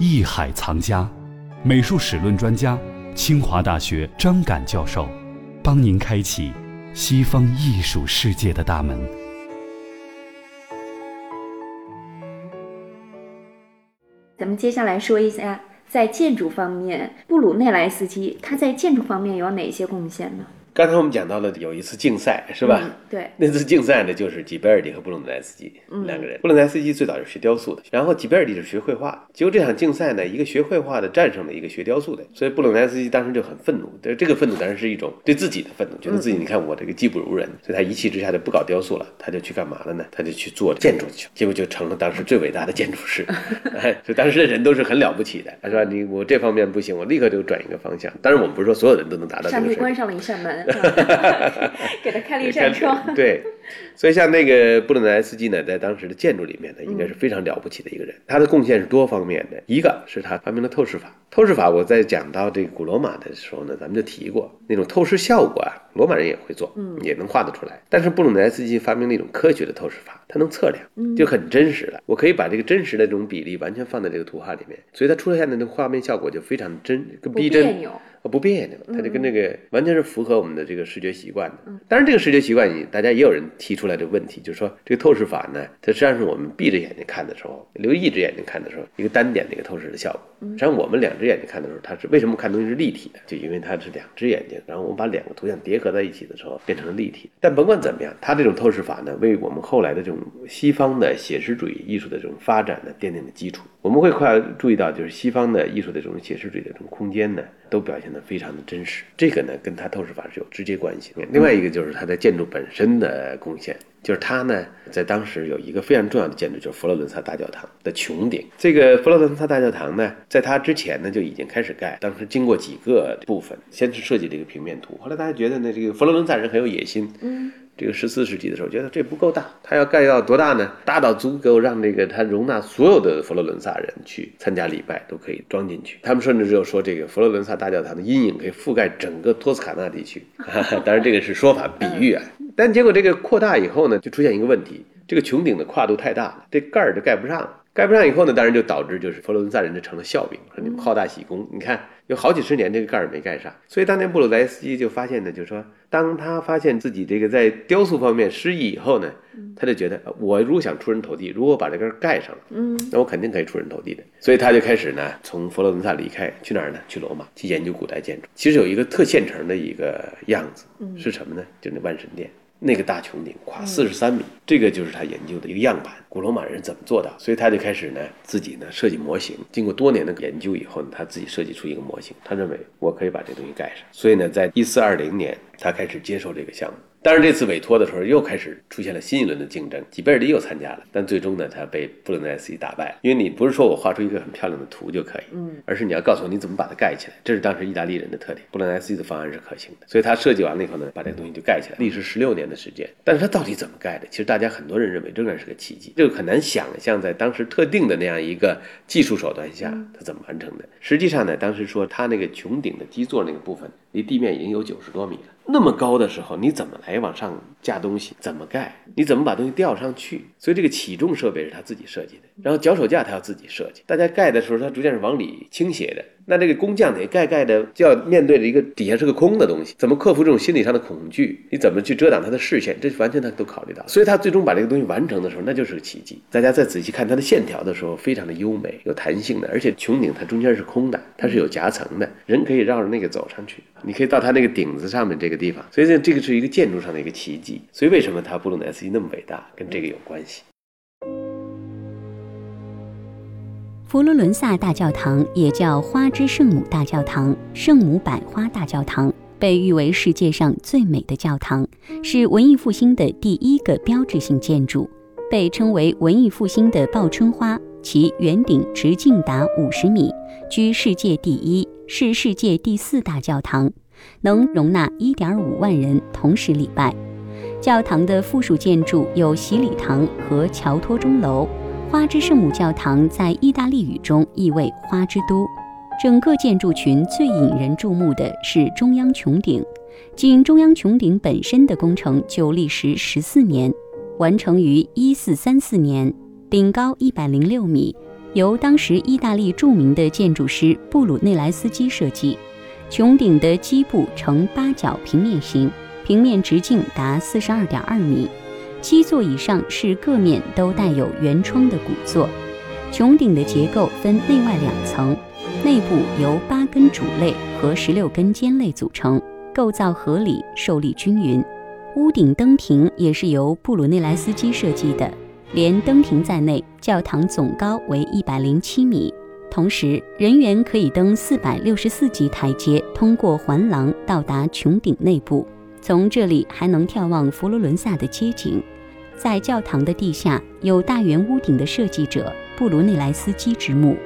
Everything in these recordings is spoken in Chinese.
艺海藏家、美术史论专家、清华大学张敢教授，帮您开启西方艺术世界的大门。咱们接下来说一下，在建筑方面，布鲁内莱斯基他在建筑方面有哪些贡献呢？刚才我们讲到了有一次竞赛，是吧？嗯对，那次竞赛呢，就是吉贝尔迪和布鲁内莱斯基嗯两个人。布鲁内莱斯基最早是学雕塑的，然后吉贝尔迪是学绘画。结果这场竞赛呢，一个学绘画的战胜了一个学雕塑的，所以布鲁内莱斯基当时就很愤怒。这这个愤怒当然是一种对自己的愤怒，觉得自己你看我这个技不如人，所以他一气之下就不搞雕塑了，他就去干嘛了呢？他就去做建筑去，结果就成了当时最伟大的建筑师。哎，所以当时的人都是很了不起的，他说你我这方面不行，我立刻就转一个方向。当然我们不是说所有人都能达到这上个水平。帝关上了一扇门，给他开了一扇窗。对，所以像那个布鲁内莱斯基呢，在当时的建筑里面呢，应该是非常了不起的一个人。他的贡献是多方面的，一个是他发明了透视法。透视法，我在讲到这个古罗马的时候呢，咱们就提过那种透视效果啊，罗马人也会做，嗯，也能画得出来。但是布鲁内莱斯基发明了一种科学的透视法，它能测量，就很真实了。我可以把这个真实的这种比例完全放在这个图画里面，所以它出现的那个画面效果就非常真，跟逼真。不别扭呃不别扭，它就跟这个完全是符合我们的这个视觉习惯的。当然，这个视觉习惯，你大家也有人提出来这个问题，就是说这个透视法呢，它实际上是我们闭着眼睛看的时候，留一只眼睛看的时候，一个单点的一个透视的效果。实际上，我们两只眼睛看的时候，它是为什么看东西是立体的？就因为它是两只眼睛，然后我们把两个图像叠合在一起的时候，变成了立体。但甭管怎么样，它这种透视法呢，为我们后来的这种西方的写实主义艺术的这种发展呢，奠定了基础。我们会快注意到，就是西方的艺术的这种写实主义的这种空间呢，都表现得非常的真实。这个呢，跟它透视法是有直接关系的。另外一个就是它的建筑本身的贡献，就是它呢，在当时有一个非常重要的建筑，就是佛罗伦萨大教堂的穹顶。这个佛罗伦萨大教堂呢，在它之前呢就已经开始盖，当时经过几个部分，先是设计了一个平面图，后来大家觉得呢，这个佛罗伦萨人很有野心，嗯。这个十四世纪的时候，觉得这不够大，他要盖到多大呢？大到足够让这个他容纳所有的佛罗伦萨人去参加礼拜，都可以装进去。他们甚至就说，这个佛罗伦萨大教堂的阴影可以覆盖整个托斯卡纳地区。当然，这个是说法比喻啊。但结果这个扩大以后呢，就出现一个问题，这个穹顶的跨度太大了，这盖儿就盖不上了。盖不上以后呢，当然就导致就是佛罗伦萨人就成了笑柄，说你们好大喜功。你看有好几十年这个盖儿没盖上，所以当年布鲁莱斯基就发现呢，就是说当他发现自己这个在雕塑方面失意以后呢，他就觉得我如果想出人头地，如果把这个盖上了，嗯，那我肯定可以出人头地的。所以他就开始呢从佛罗伦萨离开，去哪儿呢？去罗马去研究古代建筑。其实有一个特现成的一个样子，是什么呢？就是那万神殿。那个大穹顶跨四十三米，这个就是他研究的一个样板。古罗马人怎么做到？所以他就开始呢自己呢设计模型。经过多年的研究以后呢，他自己设计出一个模型。他认为我可以把这东西盖上。所以呢，在一四二零年，他开始接受这个项目。当然，这次委托的时候又开始出现了新一轮的竞争，吉贝尔迪又参加了，但最终呢，他被布鲁内莱斯基打败了。因为你不是说我画出一个很漂亮的图就可以，嗯，而是你要告诉我你怎么把它盖起来，这是当时意大利人的特点。布鲁内莱斯基的方案是可行的，所以他设计完了以后呢，把这个东西就盖起来，历时十六年的时间。但是他到底怎么盖的？其实大家很多人认为仍然是个奇迹，这个很难想象在当时特定的那样一个技术手段下，他怎么完成的。实际上呢，当时说他那个穹顶的基座那个部分离地面已经有九十多米了。那么高的时候，你怎么来往上架东西？怎么盖？你怎么把东西吊上去？所以这个起重设备是他自己设计的，然后脚手架他要自己设计。大家盖的时候，它逐渐是往里倾斜的。那这个工匠得盖盖的就要面对着一个底下是个空的东西，怎么克服这种心理上的恐惧？你怎么去遮挡他的视线？这完全他都考虑到。所以他最终把这个东西完成的时候，那就是个奇迹。大家再仔细看它的线条的时候，非常的优美，有弹性的，而且穹顶它中间是空的，它是有夹层的，人可以绕着那个走上去。你可以到它那个顶子上面这个地方，所以这这个是一个建筑上的一个奇迹。所以为什么它布鲁内斯基那么伟大，跟这个有关系。佛罗伦萨大教堂也叫花之圣母大教堂、圣母百花大教堂，被誉为世界上最美的教堂，是文艺复兴的第一个标志性建筑，被称为文艺复兴的报春花。其圆顶直径达五十米，居世界第一，是世界第四大教堂，能容纳一点五万人同时礼拜。教堂的附属建筑有洗礼堂和乔托钟楼。花之圣母教堂在意大利语中意为“花之都”。整个建筑群最引人注目的是中央穹顶，仅中央穹顶本身的工程就历时十四年，完成于一四三四年，顶高一百零六米，由当时意大利著名的建筑师布鲁内莱斯基设计。穹顶的基部呈八角平面形，平面直径达四十二点二米。基座以上是各面都带有圆窗的鼓座。穹顶的结构分内外两层，内部由八根主肋和十六根尖肋组成，构造合理，受力均匀。屋顶登亭也是由布鲁内莱斯基设计的，连登亭在内，教堂总高为一百零七米。同时，人员可以登四百六十四级台阶，通过环廊到达穹顶内部。从这里还能眺望佛罗伦萨的街景。在教堂的地下有大圆屋顶的设计者布鲁内莱斯基之墓。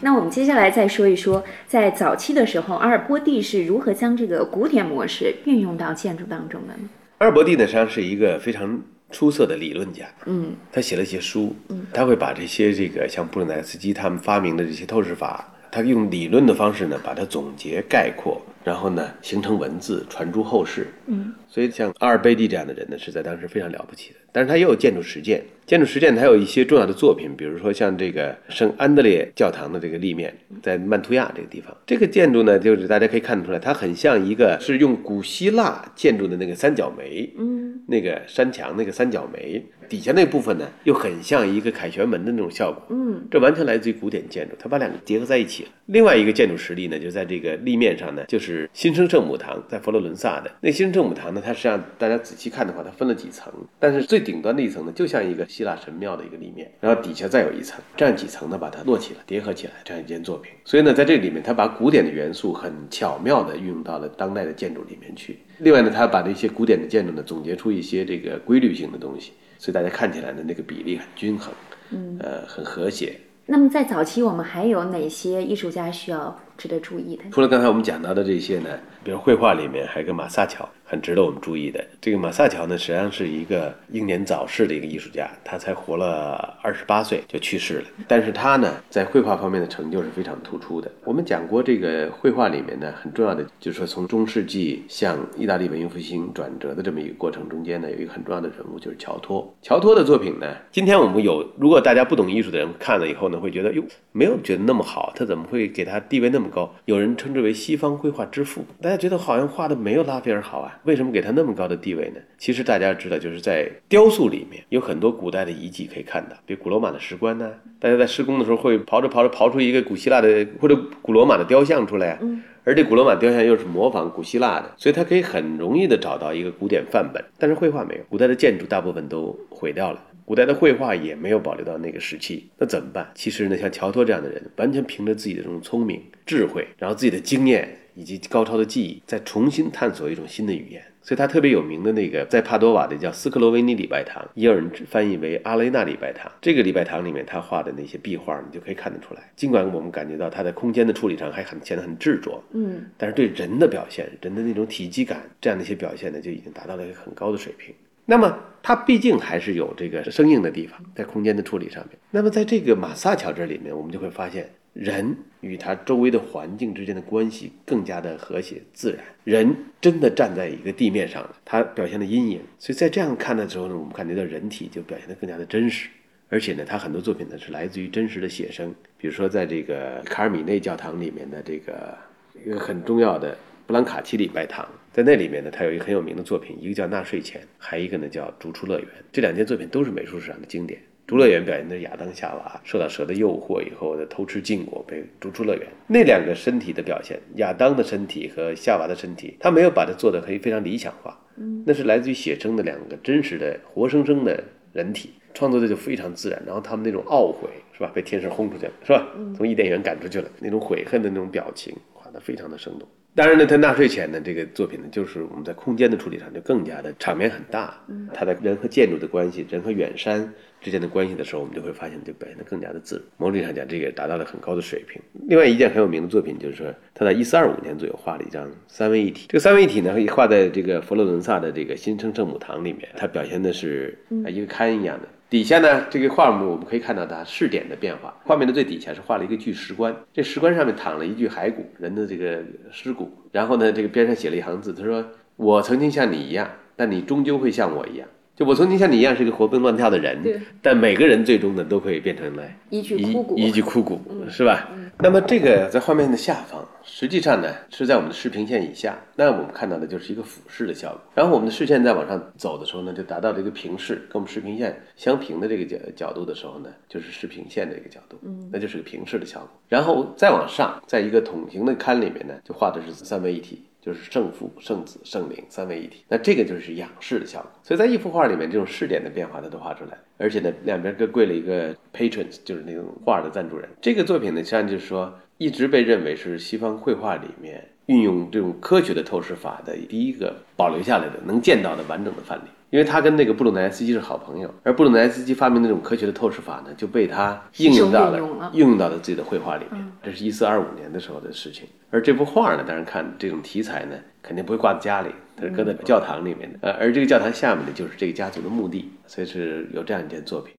那我们接下来再说一说，在早期的时候，阿尔波蒂是如何将这个古典模式运用到建筑当中的呢？阿尔伯蒂呢，实际上是一个非常出色的理论家。嗯他写了一些书，嗯他会把这些这个像布鲁奈斯基他们发明的这些透视法，他用理论的方式呢把它总结概括，然后呢形成文字传诸后世。嗯。所以像阿尔贝蒂这样的人呢，是在当时非常了不起的。但是他也有建筑实践，建筑实践他有一些重要的作品，比如说像这个圣安德烈教堂的这个立面，在曼图亚这个地方，这个建筑呢，就是大家可以看得出来，它很像一个是用古希腊建筑的那个三角梅，嗯。那个山墙那个三角梅底下那部分呢，又很像一个凯旋门的那种效果。嗯这完全来自于古典建筑，它把两个结合在一起了。另外一个建筑实例呢，就在这个立面上呢，就是新生圣母堂，在佛罗伦萨的那新生圣母堂呢，它实际上大家仔细看的话，它分了几层，但是最顶端的一层呢，就像一个希腊神庙的一个立面，然后底下再有一层，这样几层呢，把它摞起来、叠合起来，这样一件作品。所以呢，在这里面，它把古典的元素很巧妙地运用到了当代的建筑里面去。另外呢，它把这些古典的建筑呢，总结出一些这个规律性的东西，所以大家看起来呢，那个比例很均衡，嗯。呃，很和谐。那么在早期，我们还有哪些艺术家需要值得注意的？除了刚才我们讲到的这些呢，比如绘画里面还有个马萨乔，很值得我们注意的。这个马萨乔呢，实际上是一个英年早逝的一个艺术家，他才活了二十八岁就去世了。但是他呢，在绘画方面的成就是非常突出的。我们讲过，这个绘画里面呢，很重要的就是说，从中世纪向意大利文艺复兴转折的这么一个过程中间呢，有一个很重要的人物就是乔托。乔托的作品呢，今天我们有，如果大家不懂艺术的人看了以后呢，会觉得哟，没有觉得那么好，他怎么会给他地位那么高？有人称之为西方绘画之父，大家觉得好像画的没有拉斐尔好啊，为什么给他那么高的地位呢？其实大家知道，就是在雕塑里面有很多古代的遗迹可以看到，比如古罗马的石棺呐、大家在施工的时候会刨着刨着刨出一个古希腊的或者古罗马的雕像出来啊。嗯而这古罗马雕像又是模仿古希腊的，所以它可以很容易的找到一个古典范本。但是绘画没有，古代的建筑大部分都毁掉了，古代的绘画也没有保留到那个时期，那怎么办？其实呢，像乔托这样的人，完全凭着自己的这种聪明、智慧，然后自己的经验以及高超的技艺，再重新探索一种新的语言。所以他特别有名的那个，在帕多瓦的叫斯克罗维尼礼拜堂，也有人翻译为阿雷纳礼拜堂。这个礼拜堂里面他画的那些壁画，你就可以看得出来。尽管我们感觉到他在空间的处理上还很显得很执着，嗯但是对人的表现，人的那种体积感这样的一些表现呢，就已经达到了一个很高的水平。那么它毕竟还是有这个生硬的地方，在空间的处理上面。那么在这个马萨乔这里面，我们就会发现，人与他周围的环境之间的关系更加的和谐自然。人真的站在一个地面上了，他表现的阴影。所以在这样看的时候呢，我们感觉到人体就表现得更加的真实。而且呢，他很多作品呢是来自于真实的写生，比如说在这个卡尔米内教堂里面的这个一个很重要的布兰卡奇礼拜堂，在那里面呢，他有一个很有名的作品，一个叫《纳税钱》，还一个呢叫《逐出乐园》。这两件作品都是美术史上的经典。逐乐园表演的是亚当夏娃受到蛇的诱惑以后的偷吃禁果，被逐出乐园。那两个身体的表现，亚当的身体和夏娃的身体，他没有把它做的可以非常理想化，嗯那是来自于写生的两个真实的活生生的人体，创作的就非常自然。然后他们那种懊悔是吧，被天使轰出去了是吧？从伊甸园赶出去了，那种悔恨的那种表情，画得非常的生动。当然呢，他纳税前呢，这个作品呢，就是我们在空间的处理上就更加的场面很大。他在人和建筑的关系，人和远山之间的关系的时候，我们就会发现就表现得更加的自如。某种意义上讲，这个达到了很高的水平。另外一件很有名的作品就是说，他在一四二五年左右画了一张三位一体。这个三位一体呢，画在这个佛罗伦萨的这个新生圣母堂里面，它表现的是啊一个龛一样的。底下呢，这个画面我们可以看到它视点的变化。画面的最底下是画了一个巨石棺，这石棺上面躺了一具骸骨，人的这个尸骨。然后呢，这个边上写了一行字，他说：“我曾经像你一样，但你终究会像我一样。”就我曾经像你一样是一个活蹦乱跳的人对，但每个人最终呢都会变成了一具一枯骨，一具枯骨，是吧？那么这个在画面的下方，实际上呢是在我们的视平线以下，那我们看到的就是一个俯视的效果。然后我们的视线在往上走的时候呢，就达到了一个平视，跟我们视平线相平的这个角角度的时候呢，就是视平线的一个角度，嗯，那就是个平视的效果。然后再往上，在一个筒形的龛里面呢，就画的是三位一体。就是圣父、圣子、圣灵三位一体，那这个就是仰视的效果。所以在一幅画里面，这种视点的变化它都画出来，而且呢，两边各跪了一个 patrons，就是那种画的赞助人。这个作品呢，实际上就是说，一直被认为是西方绘画里面运用这种科学的透视法的第一个保留下来的能见到的完整的范例。因为他跟那个布鲁南斯基是好朋友，而布鲁南斯基发明那种科学的透视法呢，就被他应用到了应用到了自己的绘画里面。这是一四二五年的时候的事情。而这幅画呢，当然看这种题材呢，肯定不会挂在家里，它是搁在教堂里面的。呃，而这个教堂下面呢，就是这个家族的墓地，所以是有这样一件作品。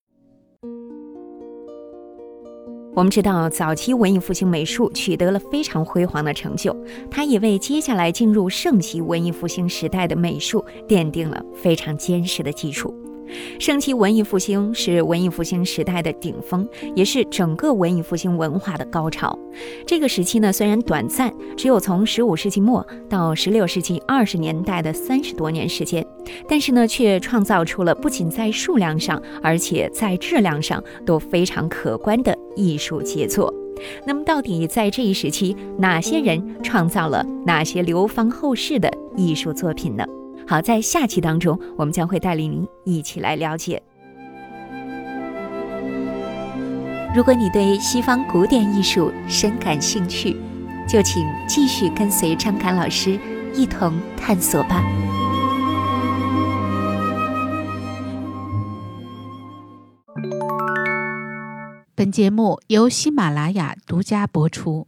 我们知道，早期文艺复兴美术取得了非常辉煌的成就，它也为接下来进入盛期文艺复兴时代的美术奠定了非常坚实的基础。盛期文艺复兴是文艺复兴时代的顶峰，也是整个文艺复兴文化的高潮。这个时期呢，虽然短暂，只有从15世纪末到16世纪20年代的三十多年时间，但是呢，却创造出了不仅在数量上，而且在质量上都非常可观的艺术杰作。那么，到底在这一时期，哪些人创造了哪些流芳后世的艺术作品呢？好，在下期当中，我们将会带领您一起来了解。如果你对西方古典艺术深感兴趣，就请继续跟随张侃老师一同探索吧。本节目由喜马拉雅独家播出。